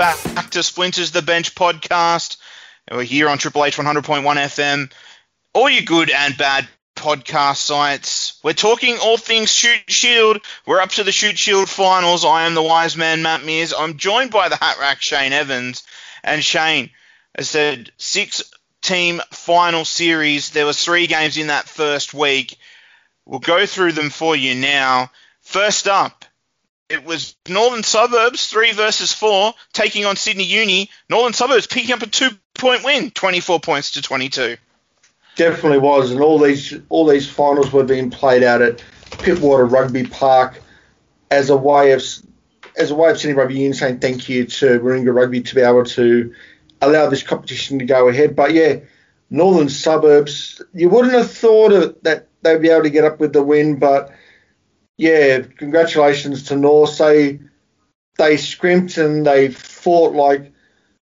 back to Splinters the Bench podcast. We're here on Triple H 100.1 FM. All your good and bad podcast sites. We're talking all things Shute Shield. We're up to the Shute Shield finals. I am the wise man, Matt Mears. I'm joined by the hat rack, Shane Evans. And Shane has said six team final series. There was three games in that first week. We'll go through them for you now. First up, it was Northern Suburbs, three versus four, taking on Sydney Uni. Northern Suburbs picking up a two point win, 24 points to 22. Definitely was, and all these all these finals were being played out at Pittwater Rugby Park as a way of as a way of Sydney Rugby Union saying thank you to Warringah Rugby to be able to allow this competition to go ahead. But yeah, Northern Suburbs, you wouldn't have thought that they'd be able to get up with the win, but yeah, congratulations to North. They they scrimped and they fought like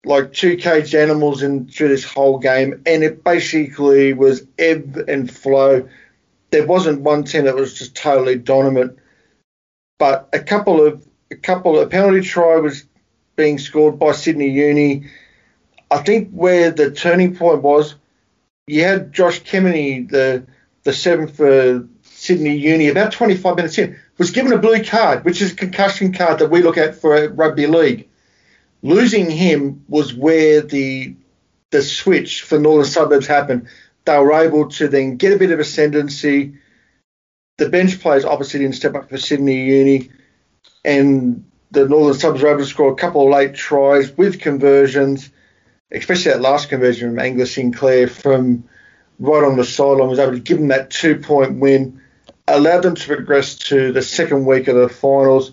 like two caged animals in through this whole game, and it basically was ebb and flow. There wasn't one team that was just totally dominant, but a couple of a couple of penalty try was being scored by Sydney Uni. I think where the turning point was, you had Josh Kemeny, the the seven for Sydney Uni, about 25 minutes in, was given a blue card, which is a concussion card that we look at for rugby league. Losing him was where the the switch for Northern Suburbs happened. They were able to then get a bit of ascendancy. The bench players obviously didn't step up for Sydney Uni, and the Northern Suburbs were able to score a couple of late tries with conversions, especially that last conversion from Angus Sinclair from right on the sideline was able to give them that two point win allowed them to progress to the second week of the finals.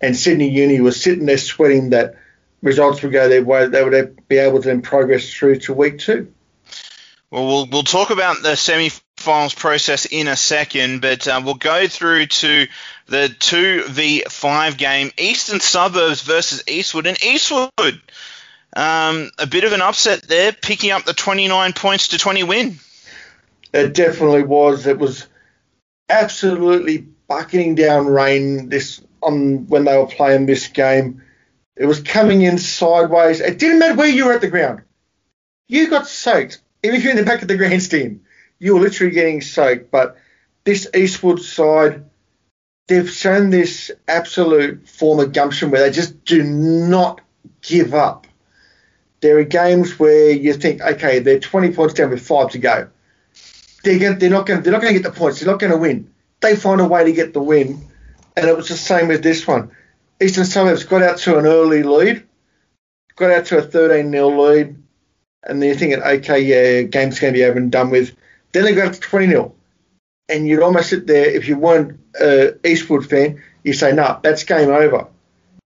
And Sydney Uni was sitting there sweating that results would go their way. They would be able to then progress through to week two. Well, we'll, we'll talk about the semi-finals process in a second, but uh, we'll go through to the 2v5 game, Eastern Suburbs versus Eastwood. And Eastwood, um, a bit of an upset there, picking up the 29 points to 20 win. It definitely was. It was absolutely bucketing down rain this on when they were playing this game. It was coming in sideways. It didn't matter where you were at the ground. You got soaked. Even if you're in the back of the grandstand, you were literally getting soaked. But this Eastwood side, they've shown this absolute form of gumption where they just do not give up. There are games where you think, okay, they're 20 points down with five to go they're, going, they're not going they're not going to get the points. They're not going to win. They find a way to get the win, and it was the same with this one. Eastern Suburbs got out to an early lead, got out to a 13 0 lead, and they're thinking, okay, yeah, game's going to be over and done with. Then they got up to 20 0, and you'd almost sit there if you weren't an Eastwood fan, you'd say, no, nah, that's game over.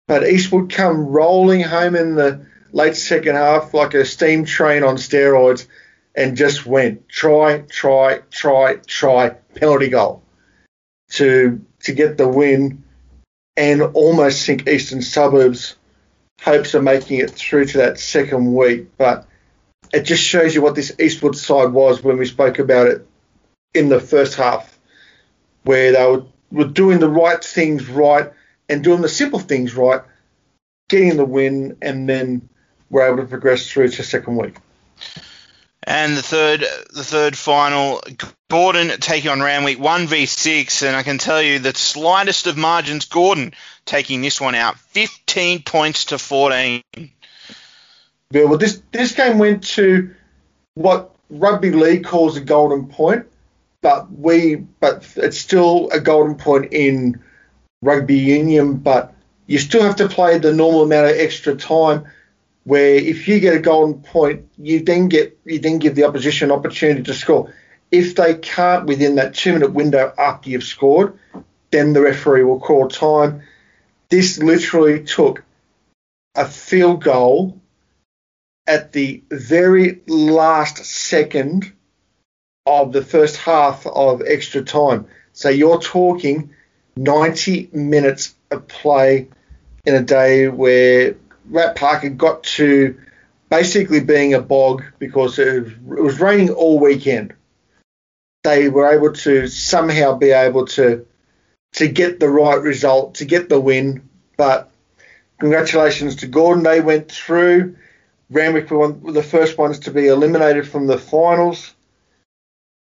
But Eastwood come rolling home in the late second half like a steam train on steroids and just went try, try, try, try, penalty goal to to get the win and almost sink Eastern Suburbs hopes of making it through to that second week. But it just shows you what this Eastwood side was when we spoke about it in the first half, where they were, were doing the right things right and doing the simple things right, getting the win, and then were able to progress through to second week. And the third, the third final, Gordon taking on Randwick one v six, and I can tell you the slightest of margins, Gordon taking this one out, fifteen points to fourteen. Yeah, well, this this game went to what rugby league calls a golden point, but we but it's still a golden point in rugby union, but you still have to play the normal amount of extra time where if you get a golden point, you then get you then give the opposition an opportunity to score. If they can't within that two minute window after you've scored, then the referee will call time. This literally took a field goal at the very last second of the first half of extra time. So you're talking 90 minutes of play in a day where Rat Park had got to basically being a bog because it was, raining all weekend. They were able to somehow be able to to get the right result, to get the win, but congratulations to Gordon. They went through. Randwick were, the first ones to be eliminated from the finals.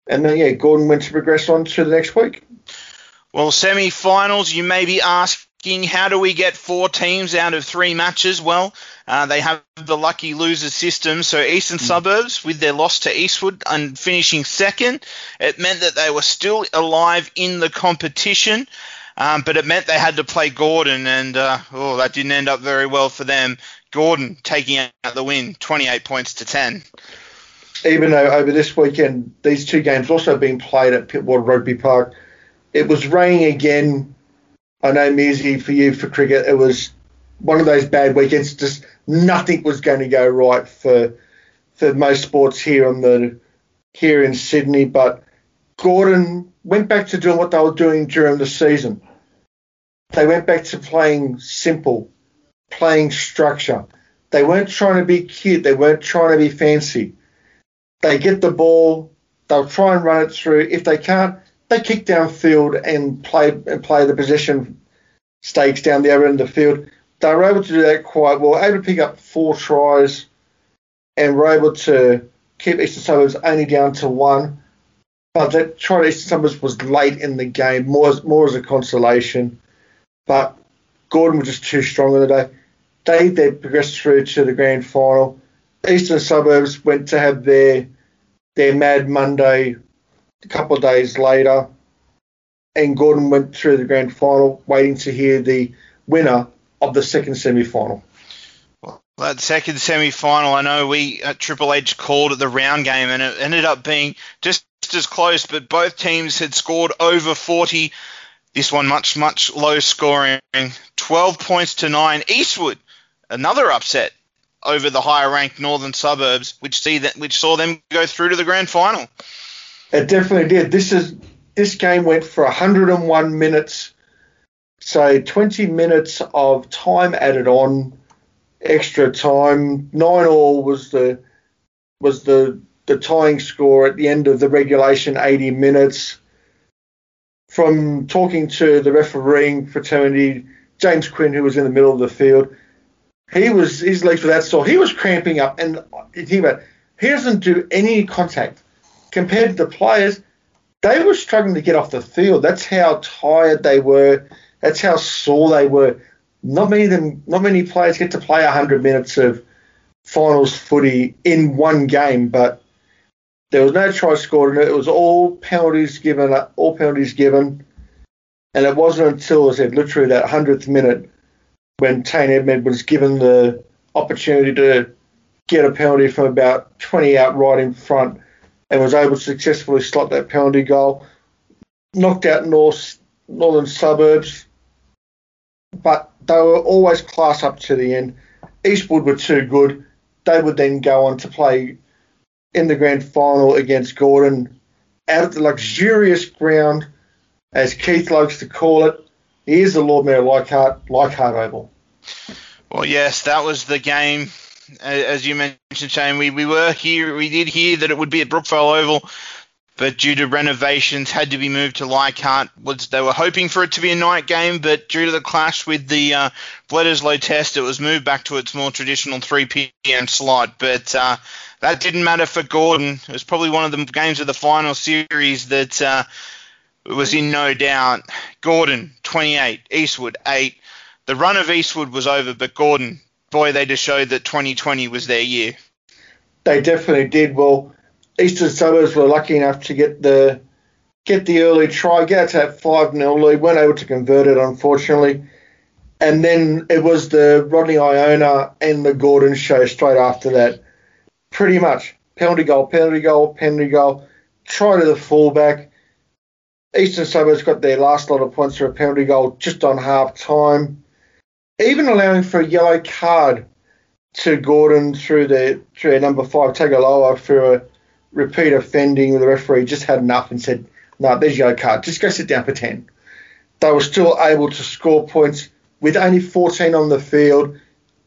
And then, yeah, Gordon went to progress on to the next week. Well, semi finals, you may be asking, how do we get four teams out of three matches? Well, uh, they have the lucky losers system. So Eastern mm. Suburbs, with their loss to Eastwood and finishing second, it meant that they were still alive in the competition. Um, but it meant they had to play Gordon, and uh, oh, that didn't end up very well for them. Gordon taking out the win, 28 points to 10. Even though over this weekend, these two games also being played at Pittwater Rugby Park, it was raining again. I know, Mizzy, for you for cricket, it was one of those bad weekends. Just nothing was going to go right for for most sports here on the here in Sydney. But Gordon went back to doing what they were doing during the season. They went back to playing simple, playing structure. They weren't trying to be cute. They weren't trying to be fancy. They get the ball. They'll try and run it through. If they can't, they kick downfield and play and play the possession stakes down the other end of the field. They were able to do that quite well. Able to pick up four tries, and were able to keep Eastern Suburbs only down to one. But that try to Eastern Suburbs was late in the game, more more as a consolation. But Gordon was just too strong on the day. They they progressed through to the grand final. Eastern Suburbs went to have their their Mad Monday a couple of days later, and Gordon went through the grand final, waiting to hear the winner of the second semi final. Well, that second semi final, I know we at Triple H called it the round game, and it ended up being just as close, but both teams had scored over 40 this one much, much low scoring. 12 points to 9. Eastwood, another upset over the higher ranked northern suburbs, which see that which saw them go through to the grand final. It definitely did. This is this game went for 101 minutes, so 20 minutes of time added on, extra time. Nine all was the was the the tying score at the end of the regulation 80 minutes from talking to the refereeing fraternity, James Quinn, who was in the middle of the field, he was his legs were that sore. He was cramping up, and he went. He doesn't do any contact compared to the players. They were struggling to get off the field. That's how tired they were. That's how sore they were. Not many of them. Not many players get to play 100 minutes of finals footy in one game, but there was no try scored in it. It was all penalties given, all penalties given. And it wasn't until, I said, literally that 100th minute when Tane Edmed was given the opportunity to get a penalty from about 20 out right in front and was able to successfully slot that penalty goal. Knocked out North, Northern Suburbs, but they were always class up to the end. Eastwood were too good. They would then go on to play in the grand final against Gordon out at the luxurious ground, as Keith likes to call it. He is the Lord Mayor Leichhardt, Leichhardt Oval. Well, yes, that was the game. As you mentioned, Shane, we, we were here, we did hear that it would be at Brookvale Oval, but due to renovations, had to be moved to Leichhardt. Was they were hoping for it to be a night game, but due to the clash with the uh, Bledisloe test, it was moved back to its more traditional 3 p.m. slot. But uh, that didn't matter for Gordon. It was probably one of the games of the final series that uh, was in no doubt. Gordon, 28, Eastwood, 8. The run of Eastwood was over, but Gordon, boy, they just showed that 2020 was their year. They definitely did. Well, Eastern Suburbs were lucky enough to get the get the early try, get to that 5 0 lead, weren't able to convert it, unfortunately. And then it was the Rodney Iona and the Gordon show straight after that pretty much penalty goal, penalty goal, penalty goal. Try to the fullback. Eastern Suburbs got their last lot of points for a penalty goal just on half time. Even allowing for a yellow card to Gordon through the through number five Tagaloa for a repeat offending. The referee just had enough and said, "No, there's your card. Just go sit down for ten." They were still able to score points with only 14 on the field,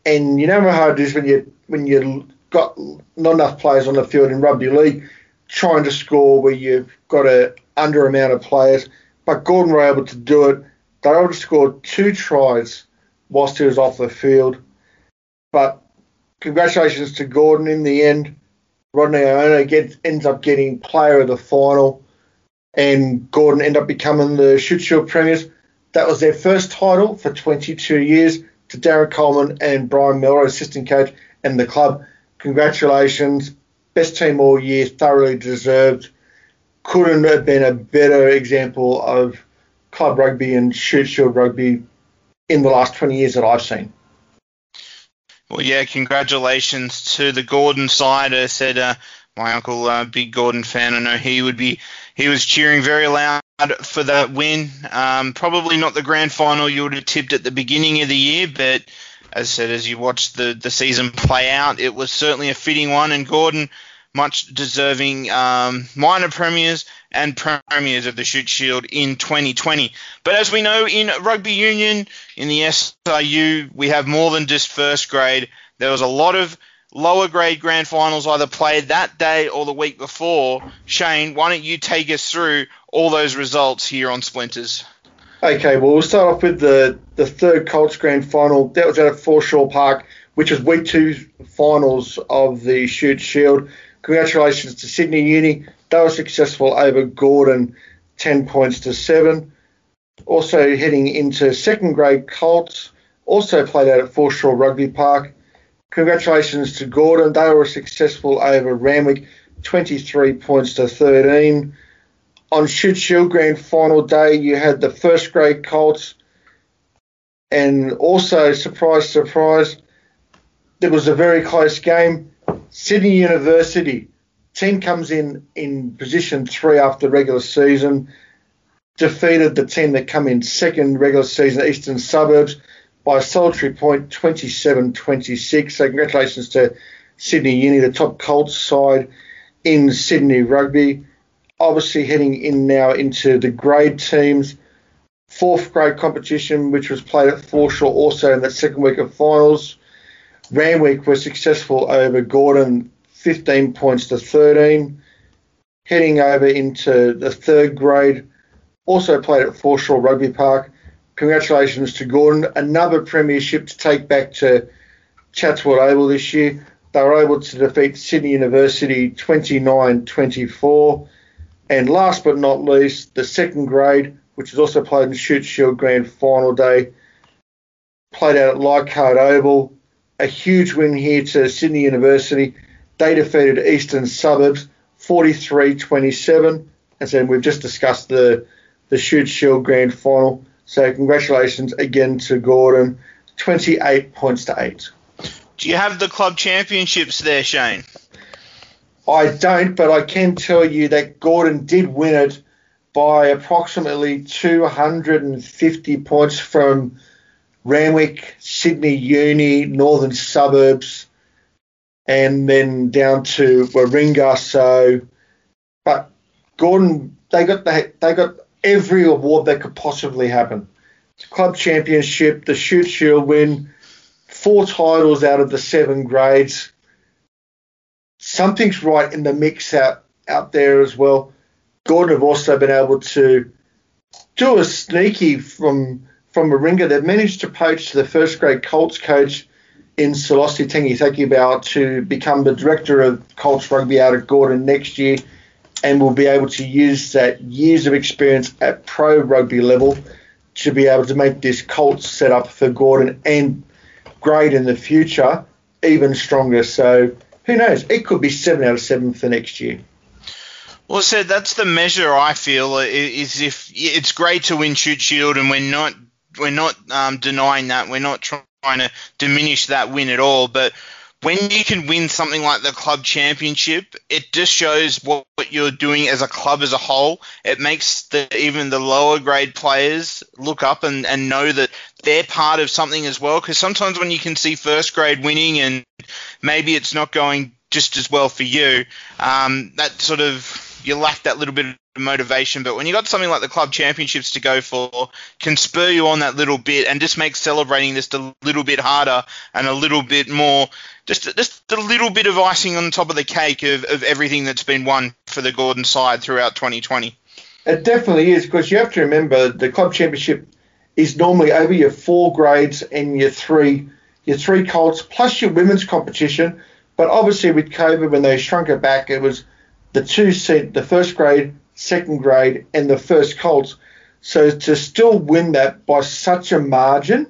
and you know how hard it is when you when you got not enough players on the field in rugby league trying to score where you've got a under amount of players. But Gordon were able to do it. They were able to score two tries whilst he was off the field. But congratulations to Gordon in the end. Rodney Iona gets, ends up getting player of the final, and Gordon end up becoming the Shute Shield premiers. That was their first title for 22 years to Darren Coleman and Brian Miller, assistant coach, and the club. Congratulations. Best team all year, thoroughly deserved. Couldn't have been a better example of club rugby and Shute Shield rugby in the last 20 years that I've seen. Well, yeah, congratulations to the Gordon side. I said uh, my uncle, uh, big Gordon fan. I know he would be. He was cheering very loud for that win. Um, probably not the grand final you would have tipped at the beginning of the year, but as I said, as you watched the the season play out, it was certainly a fitting one. And Gordon, much deserving um, minor premiers and premiers of the Shute Shield in 2020. But as we know in rugby union, in the SRU, we have more than just first grade. There was a lot of lower grade grand finals either played that day or the week before. Shane, why don't you take us through all those results here on Splinters? Okay, well, we'll start off with the, the third Colts grand final. That was at Foreshore Park, which was week two finals of the Shute Shield. Congratulations to Sydney Uni. They were successful over Gordon, 10 points to 7. Also heading into second grade Colts, also played out at Foreshore Rugby Park. Congratulations to Gordon. They were successful over Randwick, 23 points to 13. On Shute Shield Grand Final day, you had the first grade Colts, and also, surprise, surprise, it was a very close game. Sydney University team comes in in position three after regular season, defeated the team that come in second regular season, Eastern Suburbs by a solitary point, 27-26. So congratulations to Sydney Uni, the top Colts side in Sydney Rugby. Obviously heading in now into the grade teams. Fourth grade competition, which was played at Foreshore also in that second week of finals. Randwick was successful over Gordon, 15 points to 13. Heading over into the third grade, also played at Foreshore Rugby Park. Congratulations to Gordon. Another premiership to take back to Chatswood Oval this year. They were able to defeat Sydney University 29 24. And last but not least, the second grade, which was also played in Shute Shield Grand Final Day, played out at Leichhardt Oval. A huge win here to Sydney University. They defeated Eastern Suburbs 43 27. And so we've just discussed the, the Shute Shield Grand Final. So congratulations again to Gordon. 28 points to 8. Do you have the club championships there, Shane? I don't, but I can tell you that Gordon did win it by approximately 250 points from Randwick, Sydney Uni, Northern Suburbs, and then down to Warringah. So, but Gordon, they got the, they got every award that could possibly happen. Club championship, the Shute Shield win, four titles out of the seven grades. Something's right in the mix out, out there as well. Gordon have also been able to do a sneaky from from Warringah. They've managed to poach the first grade Colts coach in Selosti Tengi about to become the director of Colts rugby out at Gordon next year and will be able to use that years of experience at pro rugby level to be able to make this Colts setup for Gordon and grade in the future even stronger. So who knows? It could be seven out of seven for next year. Well, said that's the measure I feel is if it's great to win Shute Shield, and we're not we're not um, denying that. We're not trying to diminish that win at all, but when you can win something like the club championship, it just shows what, what, you're doing as a club as a whole. It makes the, even the lower grade players look up and, and know that they're part of something as well. Because sometimes when you can see first grade winning and maybe it's not going just as well for you, um, that sort of you lack that little bit motivation. But when you got something like the club championships to go for, can spur you on that little bit and just make celebrating this a little bit harder and a little bit more, just just a little bit of icing on top of the cake of, of everything that's been won for the Gordon side throughout 2020. It definitely is because you have to remember the club championship is normally over your four grades and your three your three colts plus your women's competition. But obviously with COVID, when they shrunk it back, it was the two set, the first grade, second grade, and the first colts. So to still win that by such a margin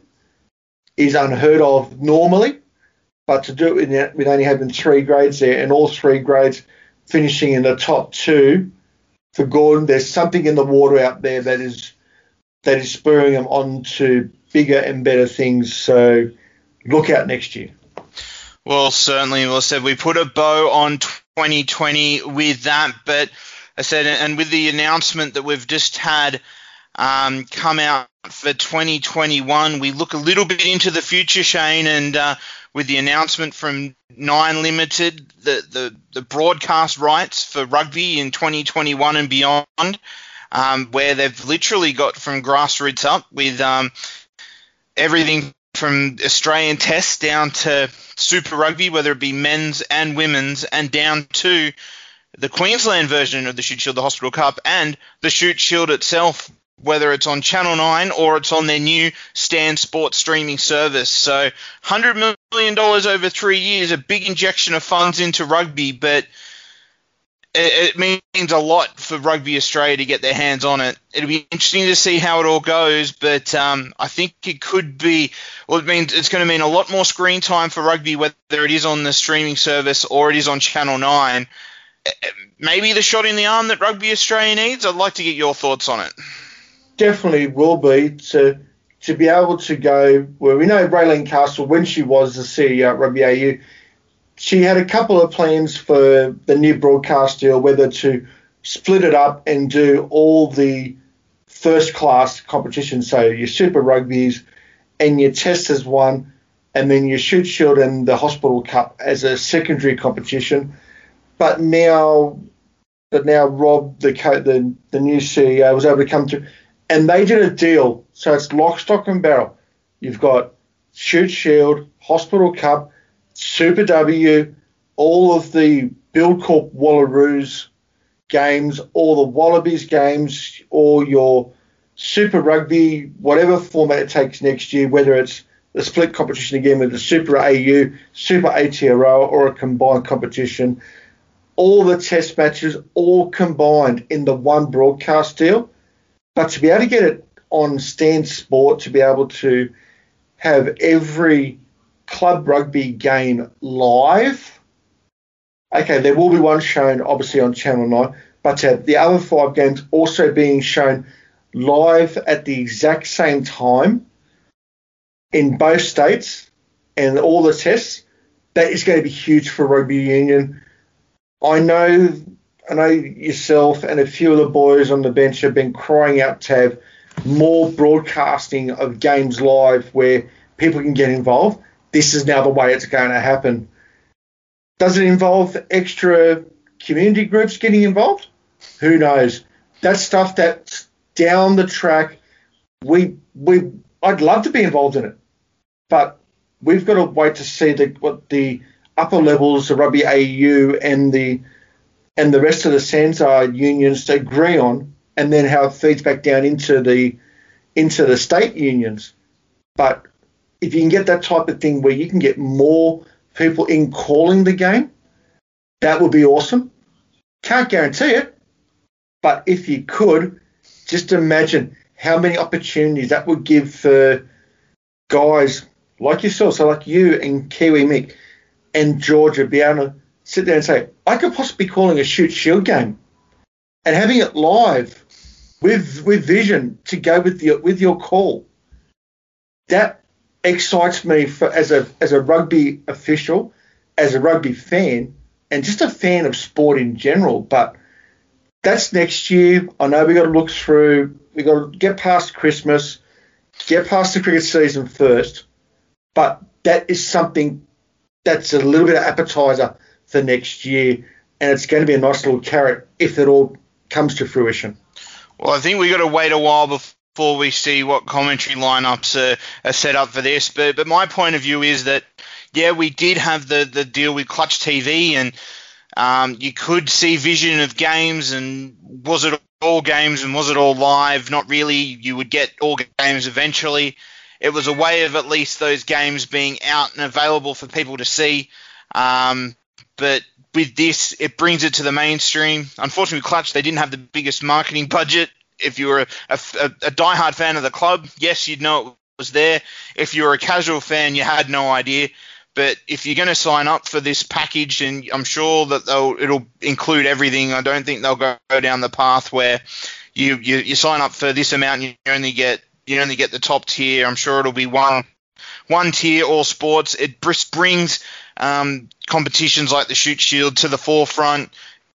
is unheard of normally. But to do it with only having three grades there and all three grades finishing in the top two for Gordon, there's something in the water out there that is that is spurring them on to bigger and better things. So look out next year. Well, certainly. Well said. We put a bow on 2020 with that, but I said, and with the announcement that we've just had um, come out for 2021, we look a little bit into the future, Shane, and uh, with the announcement from Nine Limited, the, the, the broadcast rights for rugby in 2021 and beyond, um, where they've literally got from grassroots up with um, everything from Australian tests down to Super Rugby, whether it be men's and women's, and down to the Queensland version of the Shute Shield, the Hospital Cup, and the Shute Shield itself, whether it's on Channel 9 or it's on their new Stan Sports streaming service. So $100 million over three years, a big injection of funds into rugby, but – it, means a lot for Rugby Australia to get their hands on it. It'll be interesting to see how it all goes, but um, I think it could be. Well, it means it's going to mean a lot more screen time for rugby, whether it is on the streaming service or it is on Channel Nine. Maybe the shot in the arm that Rugby Australia needs. I'd like to get your thoughts on it. Definitely will be to to be able to go where we know Raelene Castle when she was the CEO at Rugby AU she had a couple of plans for the new broadcast deal, whether to split it up and do all the first class competitions, so your Super Rugbies and your Test as one, and then your Shute Shield and the Hospital Cup as a secondary competition. But now, but now Rob, the the the new CEO, was able to come through, and they did a deal. So it's lock, stock, and barrel. You've got Shute Shield, Hospital Cup, Super W, all of the Buildcorp Wallaroos games, all the Wallabies games, all your Super Rugby, whatever format it takes next year, whether it's the split competition again with the Super AU, Super Aotearoa, or a combined competition, all the test matches all combined in the one broadcast deal. But to be able to get it on Stan Sport, to be able to have every club rugby game live. Okay, there will be one shown obviously on Channel 9, but the other five games also being shown live at the exact same time in both states and all the tests. That is going to be huge for rugby union. I know, I know yourself and a few of the boys on the bench have been crying out to have more broadcasting of games live where people can get involved this is now the way it's going to happen. Does it involve extra community groups getting involved? Who knows? That's stuff that's down the track. We we I'd love to be involved in it, but we've got to wait to see the what the upper levels, the rugby AU and the and the rest of the SANZAAR unions to agree on, and then how it feeds back down into the into the state unions. But if you can get that type of thing where you can get more people in calling the game, that would be awesome. Can't guarantee it, but if you could, just imagine how many opportunities that would give for guys like yourself, so like you and Kiwi Mick and Georgia, be able to sit there and say, I could possibly be calling a Shute Shield game and having it live with with vision to go with your with your call. That excites me for, as a as a rugby official, as a rugby fan, and just a fan of sport in general. But that's next year. I know we got to look through. We got to get past Christmas, get past the cricket season first. But that is something that's a little bit of appetizer for next year, and it's going to be a nice little carrot if it all comes to fruition. Well, I think we've got to wait a while before we see what commentary lineups are, are set up for this. But but my point of view is that yeah, we did have the the deal with Clutch TV, and um, you could see vision of games, and was it all games and was it all live? Not really. You would get all games eventually. It was a way of at least those games being out and available for people to see. Um, but with this, it brings it to the mainstream. Unfortunately, Clutch, they didn't have the biggest marketing budget. If you were a, a, a diehard fan of the club, yes, you'd know it was there. If you were a casual fan, you had no idea. But if you're going to sign up for this package, and I'm sure that it'll include everything, I don't think they'll go, go down the path where you, you, you sign up for this amount and you only get you only get the top tier. I'm sure it'll be one one tier all sports. It brings um, competitions like the Shute Shield to the forefront.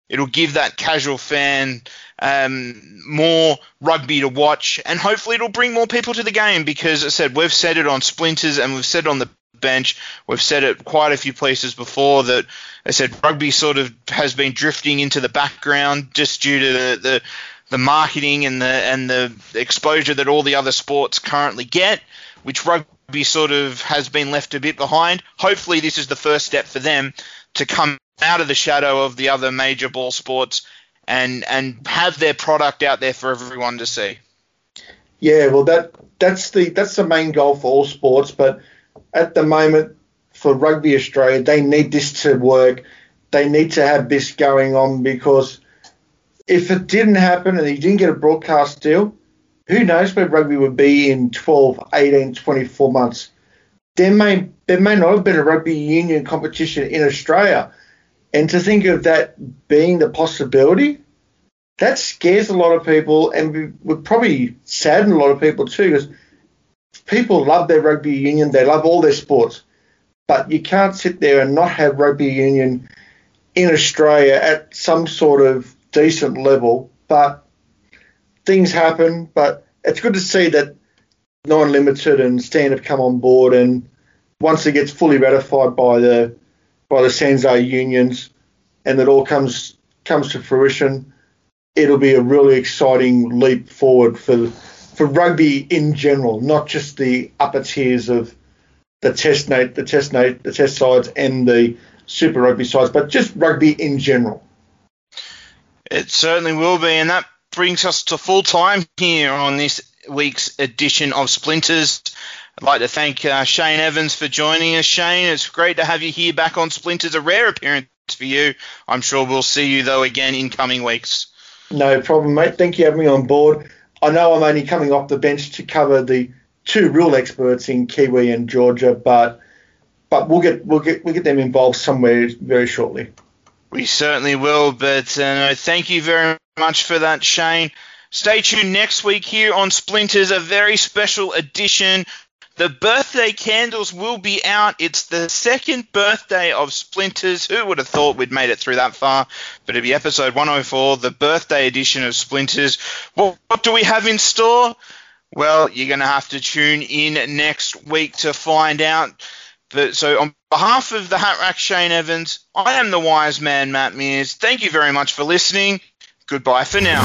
It'll give that casual fan um, more rugby to watch, and hopefully it'll bring more people to the game because, as I said, we've said it on Splinters and we've said it on the bench. We've said it quite a few places before that I said rugby sort of has been drifting into the background just due to the, the, the marketing and the and the exposure that all the other sports currently get, which rugby sort of has been left a bit behind. Hopefully, this is the first step for them to come out of the shadow of the other major ball sports and and have their product out there for everyone to see. Yeah, well, that that's the that's the main goal for all sports, but at the moment for Rugby Australia, they need this to work. They need to have this going on because if it didn't happen and you didn't get a broadcast deal, who knows where rugby would be in 12, 18, 24 months. There may there may not have been a rugby union competition in Australia. And to think of that being the possibility, that scares a lot of people and would probably sadden a lot of people too because people love their rugby union, they love all their sports, but you can't sit there and not have rugby union in Australia at some sort of decent level. But things happen, but it's good to see that Nine Limited and Stan have come on board and once it gets fully ratified by the by the SANZAAR unions and it all comes comes to fruition, it'll be a really exciting leap forward for for rugby in general, not just the upper tiers of the test the test the test sides and the super rugby sides, but just rugby in general. It certainly will be, and that brings us to full time here on this week's edition of Splinters. I'd like to thank uh, Shane Evans for joining us. Shane, it's great to have you here back on Splinters. A rare appearance for you. I'm sure we'll see you though again in coming weeks. No problem, mate. Thank you for having me on board. I know I'm only coming off the bench to cover the two real experts in Kiwi and Georgia, but but we'll get we'll get we'll get them involved somewhere very shortly. We certainly will, but uh, thank you very much for that, Shane. Stay tuned next week here on Splinters, a very special edition the birthday candles will be out. It's the second birthday of Splinters. Who would have thought we'd made it through that far? But it'll be episode 104, the birthday edition of Splinters. What, what do we have in store? Well, you're going to have to tune in next week to find out. But so, on behalf of the Hat Rack Shane Evans, I am the wise man Matt Mears. Thank you very much for listening. Goodbye for now.